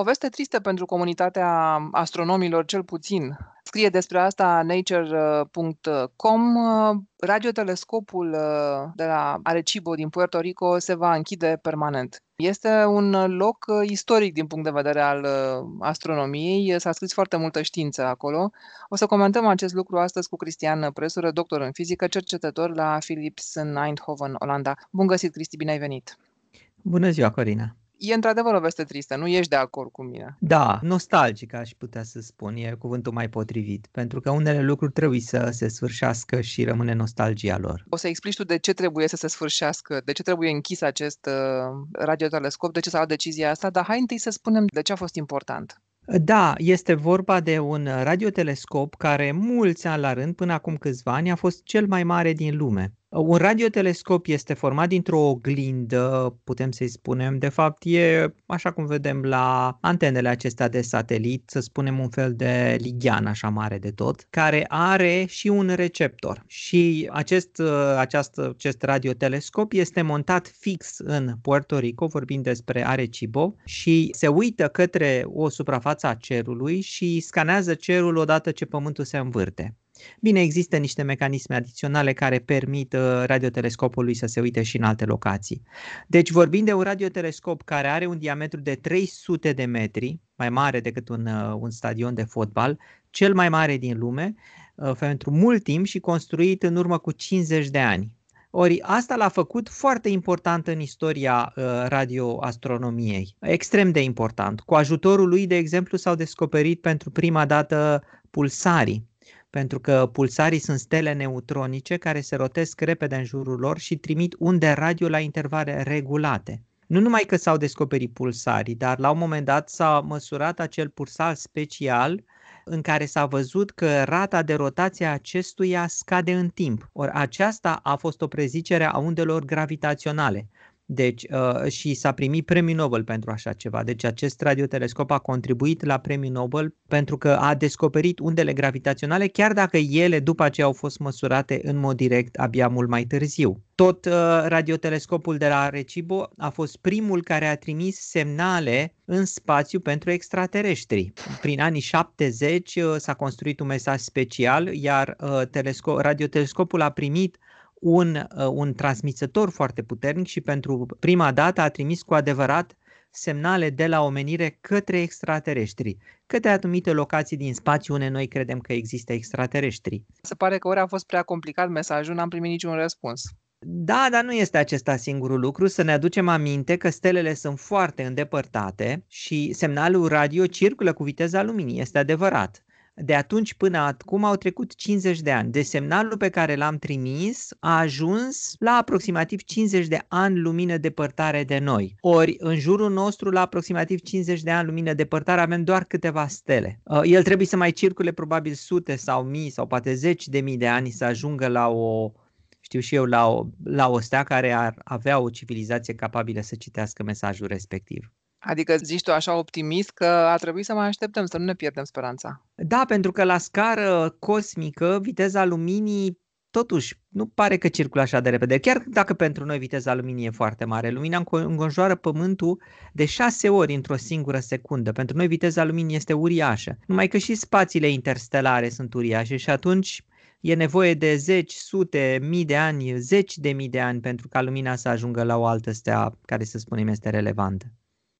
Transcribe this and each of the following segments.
O veste tristă pentru comunitatea astronomilor, cel puțin. Scrie despre asta nature.com. Radiotelescopul uh, de la Arecibo din Puerto Rico se va închide permanent. Este un loc uh, istoric din punct de vedere al uh, astronomiei. S-a scris foarte multă știință acolo. O să comentăm acest lucru astăzi cu Cristian Presură, doctor în fizică, cercetător la Philips în Eindhoven, Olanda. Bun găsit, Cristi, bine ai venit! Bună ziua, Corina! E într-adevăr o veste tristă, nu ești de acord cu mine. Da, nostalgic aș putea să spun, e cuvântul mai potrivit, pentru că unele lucruri trebuie să se sfârșească și rămâne nostalgia lor. O să explici tu de ce trebuie să se sfârșească, de ce trebuie închis acest uh, radiotelescop, de ce s-a luat decizia asta, dar hai întâi să spunem de ce a fost important. Da, este vorba de un radiotelescop care mulți ani la rând, până acum câțiva ani, a fost cel mai mare din lume. Un radiotelescop este format dintr-o oglindă, putem să-i spunem. De fapt, e așa cum vedem la antenele acestea de satelit, să spunem un fel de lighean așa mare de tot, care are și un receptor. Și acest, aceast, acest radiotelescop este montat fix în Puerto Rico, vorbim despre Arecibo, și se uită către o suprafață a cerului și scanează cerul odată ce Pământul se învârte. Bine, există niște mecanisme adiționale care permit uh, radiotelescopului să se uite și în alte locații. Deci vorbim de un radiotelescop care are un diametru de 300 de metri, mai mare decât un, uh, un stadion de fotbal, cel mai mare din lume, uh, pentru mult timp și construit în urmă cu 50 de ani. Ori asta l-a făcut foarte important în istoria radioastronomiei, extrem de important. Cu ajutorul lui, de exemplu, s-au descoperit pentru prima dată pulsarii pentru că pulsarii sunt stele neutronice care se rotesc repede în jurul lor și trimit unde radio la intervale regulate. Nu numai că s-au descoperit pulsarii, dar la un moment dat s-a măsurat acel pulsar special în care s-a văzut că rata de rotație a acestuia scade în timp. Ori aceasta a fost o prezicere a undelor gravitaționale. Deci, uh, și s-a primit premiul Nobel pentru așa ceva. Deci acest radiotelescop a contribuit la premiul Nobel pentru că a descoperit undele gravitaționale, chiar dacă ele după aceea au fost măsurate în mod direct abia mult mai târziu. Tot uh, radiotelescopul de la Arecibo a fost primul care a trimis semnale în spațiu pentru extraterestri. Prin anii 70 uh, s-a construit un mesaj special, iar uh, telesco- radiotelescopul a primit un, uh, un transmisător foarte puternic și pentru prima dată a trimis cu adevărat semnale de la omenire către extraterestri, către anumite locații din spațiu unde noi credem că există extraterestri. Se pare că ori a fost prea complicat mesajul, n-am primit niciun răspuns. Da, dar nu este acesta singurul lucru. Să ne aducem aminte că stelele sunt foarte îndepărtate și semnalul radio circulă cu viteza luminii, este adevărat. De atunci până acum au trecut 50 de ani. De semnalul pe care l-am trimis a ajuns la aproximativ 50 de ani lumină depărtare de noi. Ori în jurul nostru la aproximativ 50 de ani lumină depărtare avem doar câteva stele. Uh, el trebuie să mai circule probabil sute sau mii sau poate zeci de mii de ani să ajungă la o știu și eu, la o, la o stea care ar avea o civilizație capabilă să citească mesajul respectiv. Adică zici tu așa optimist că ar trebui să mai așteptăm, să nu ne pierdem speranța. Da, pentru că la scară cosmică, viteza luminii totuși nu pare că circulă așa de repede. Chiar dacă pentru noi viteza luminii e foarte mare, lumina înconjoară Pământul de șase ori într-o singură secundă. Pentru noi viteza luminii este uriașă. Numai că și spațiile interstelare sunt uriașe și atunci e nevoie de zeci, sute, mii de ani, zeci de mii de ani pentru ca lumina să ajungă la o altă stea care să spunem este relevantă.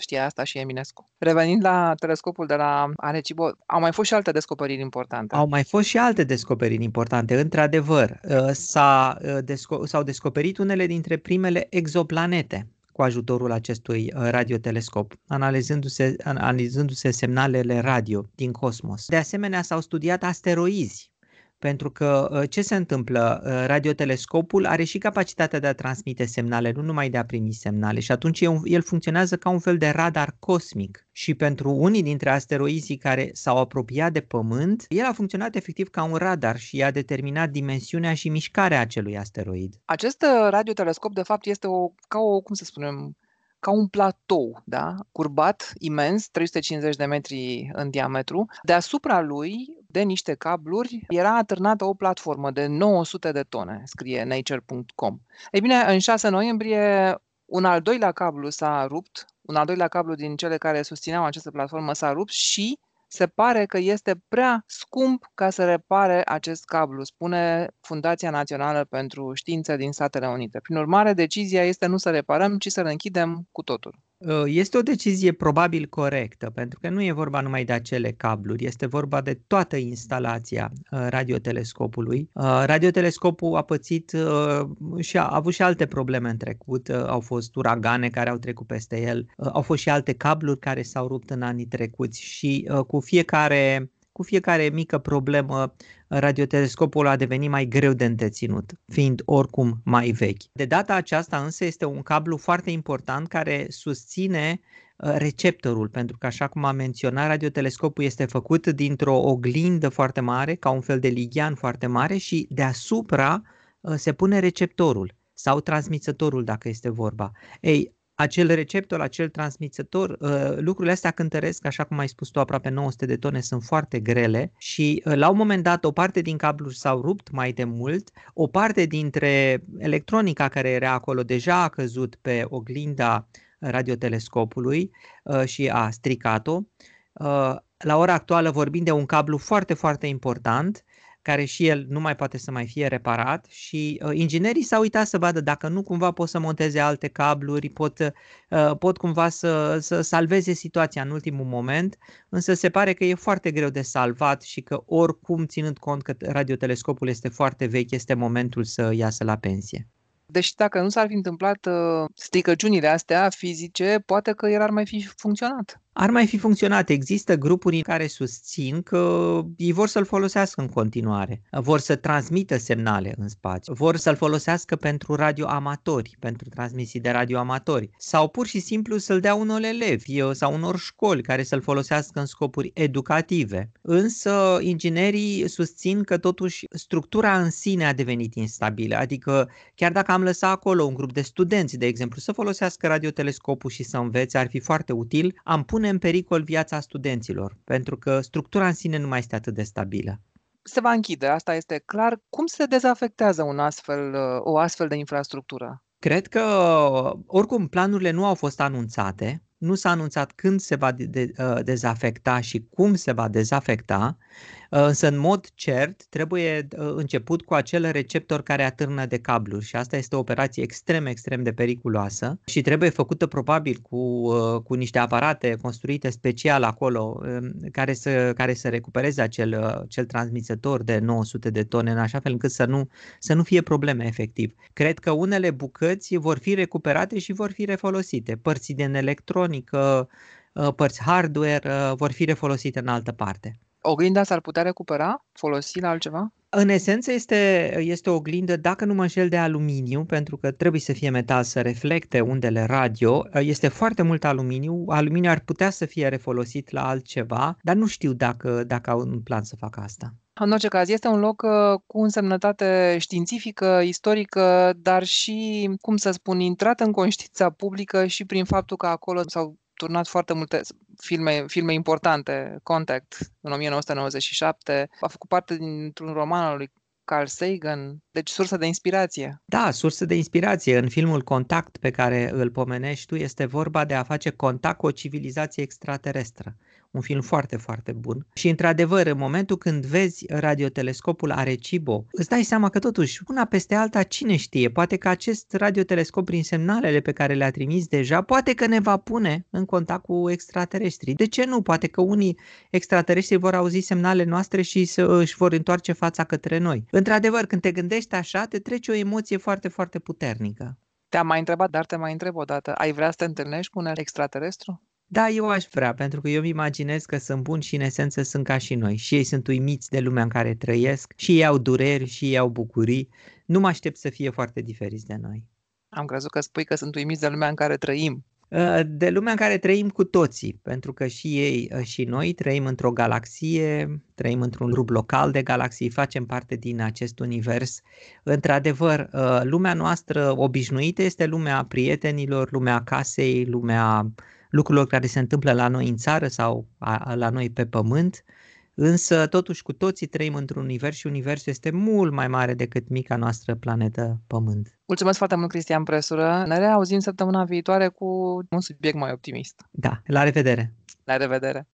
Știa asta și Eminescu. Revenind la telescopul de la Arecibo, au mai fost și alte descoperiri importante. Au mai fost și alte descoperiri importante, într-adevăr. Uh, s-a, uh, desco- s-au descoperit unele dintre primele exoplanete cu ajutorul acestui uh, radiotelescop, analizându-se, analizându-se semnalele radio din cosmos. De asemenea, s-au studiat asteroizi pentru că ă, ce se întâmplă? Ă, radiotelescopul are și capacitatea de a transmite semnale, nu numai de a primi semnale și atunci el funcționează ca un fel de radar cosmic. Și pentru unii dintre asteroizii care s-au apropiat de Pământ, el a funcționat efectiv ca un radar și a determinat dimensiunea și mișcarea acelui asteroid. Acest ă, radiotelescop, de fapt, este o, ca o, cum să spunem, ca un platou, da? curbat, imens, 350 de metri în diametru. Deasupra lui, de niște cabluri, era atârnată o platformă de 900 de tone, scrie nature.com. Ei bine, în 6 noiembrie, un al doilea cablu s-a rupt un al doilea cablu din cele care susțineau această platformă s-a rupt și se pare că este prea scump ca să repare acest cablu, spune Fundația Națională pentru Știință din Statele Unite. Prin urmare, decizia este nu să reparăm, ci să-l închidem cu totul. Uh, este o decizie probabil corectă, pentru că nu e vorba numai de acele cabluri, este vorba de toată instalația uh, radiotelescopului. Uh, radiotelescopul a pățit și a avut și alte probleme în trecut, au fost uragane care au trecut peste el, au fost și alte cabluri care s-au rupt în anii trecuți și cu fiecare cu fiecare mică problemă, radiotelescopul a devenit mai greu de întreținut, fiind oricum mai vechi. De data aceasta însă este un cablu foarte important care susține uh, receptorul, pentru că așa cum am menționat, radiotelescopul este făcut dintr-o oglindă foarte mare, ca un fel de lighean foarte mare și deasupra uh, se pune receptorul sau transmițătorul dacă este vorba. Ei, acel receptor, acel transmițător, uh, lucrurile astea cântăresc, așa cum ai spus tu, aproape 900 de tone, sunt foarte grele și uh, la un moment dat o parte din cabluri s-au rupt mai de mult, o parte dintre electronica care era acolo deja a căzut pe oglinda radiotelescopului uh, și a stricat-o. La ora actuală vorbim de un cablu foarte, foarte important care și el nu mai poate să mai fie reparat și uh, inginerii s-au uitat să vadă dacă nu cumva pot să monteze alte cabluri, pot, uh, pot cumva să, să salveze situația în ultimul moment, însă se pare că e foarte greu de salvat și că oricum, ținând cont că radiotelescopul este foarte vechi, este momentul să iasă la pensie. Deci dacă nu s-ar fi întâmplat uh, stricăciunile astea fizice, poate că el ar mai fi funcționat ar mai fi funcționat. Există grupuri care susțin că ei vor să-l folosească în continuare, vor să transmită semnale în spațiu, vor să-l folosească pentru radioamatori, pentru transmisii de radioamatori sau pur și simplu să-l dea unor elevi sau unor școli care să-l folosească în scopuri educative. Însă inginerii susțin că totuși structura în sine a devenit instabilă, adică chiar dacă am lăsat acolo un grup de studenți, de exemplu, să folosească radiotelescopul și să învețe, ar fi foarte util, am pune în pericol viața studenților, pentru că structura în sine nu mai este atât de stabilă. Se va închide, asta este clar. Cum se dezafectează un astfel, o astfel de infrastructură? Cred că, oricum, planurile nu au fost anunțate, nu s-a anunțat când se va de- de- uh, dezafecta și cum se va dezafecta Însă, în mod cert, trebuie ă, început cu acel receptor care atârnă de cabluri și asta este o operație extrem, extrem de periculoasă și trebuie făcută probabil cu, ă, cu niște aparate construite special acolo care să, care să recupereze acel, ă, acel transmisător de 900 de tone în așa fel încât să nu, să nu fie probleme efectiv. Cred că unele bucăți vor fi recuperate și vor fi refolosite. Părți din electronică, părți hardware vor fi refolosite în altă parte. Oglinda s-ar putea recupera, folosi la altceva? În esență este, este o oglindă, dacă nu mă înșel, de aluminiu, pentru că trebuie să fie metal să reflecte undele radio. Este foarte mult aluminiu. Aluminiu ar putea să fie refolosit la altceva, dar nu știu dacă, dacă au un plan să facă asta. În orice caz, este un loc uh, cu însemnătate științifică, istorică, dar și, cum să spun, intrat în conștiința publică și prin faptul că acolo s-au turnat foarte multe filme, filme importante. Contact în 1997 a făcut parte dintr-un roman al lui Carl Sagan, deci sursă de inspirație. Da, sursă de inspirație. În filmul Contact pe care îl pomenești tu este vorba de a face contact cu o civilizație extraterestră un film foarte, foarte bun. Și într-adevăr, în momentul când vezi radiotelescopul Arecibo, îți dai seama că totuși, una peste alta, cine știe, poate că acest radiotelescop prin semnalele pe care le-a trimis deja, poate că ne va pune în contact cu extraterestri. De ce nu? Poate că unii extraterestri vor auzi semnale noastre și să își vor întoarce fața către noi. Într-adevăr, când te gândești așa, te trece o emoție foarte, foarte puternică. Te-am mai întrebat, dar te mai întreb o dată. Ai vrea să te întâlnești cu un extraterestru? Da, eu aș vrea, pentru că eu îmi imaginez că sunt buni și în esență sunt ca și noi. Și ei sunt uimiți de lumea în care trăiesc, și ei au dureri, și ei au bucurii. Nu mă aștept să fie foarte diferiți de noi. Am crezut că spui că sunt uimiți de lumea în care trăim. Uh, de lumea în care trăim cu toții, pentru că și ei uh, și noi trăim într-o galaxie, trăim într-un grup local de galaxii, facem parte din acest univers. Într-adevăr, uh, lumea noastră obișnuită este lumea prietenilor, lumea casei, lumea lucrurilor care se întâmplă la noi în țară sau a, la noi pe pământ, însă totuși cu toții trăim într-un univers și universul este mult mai mare decât mica noastră planetă Pământ. Mulțumesc foarte mult, Cristian Presură. Ne reauzim săptămâna viitoare cu un subiect mai optimist. Da, la revedere! La revedere!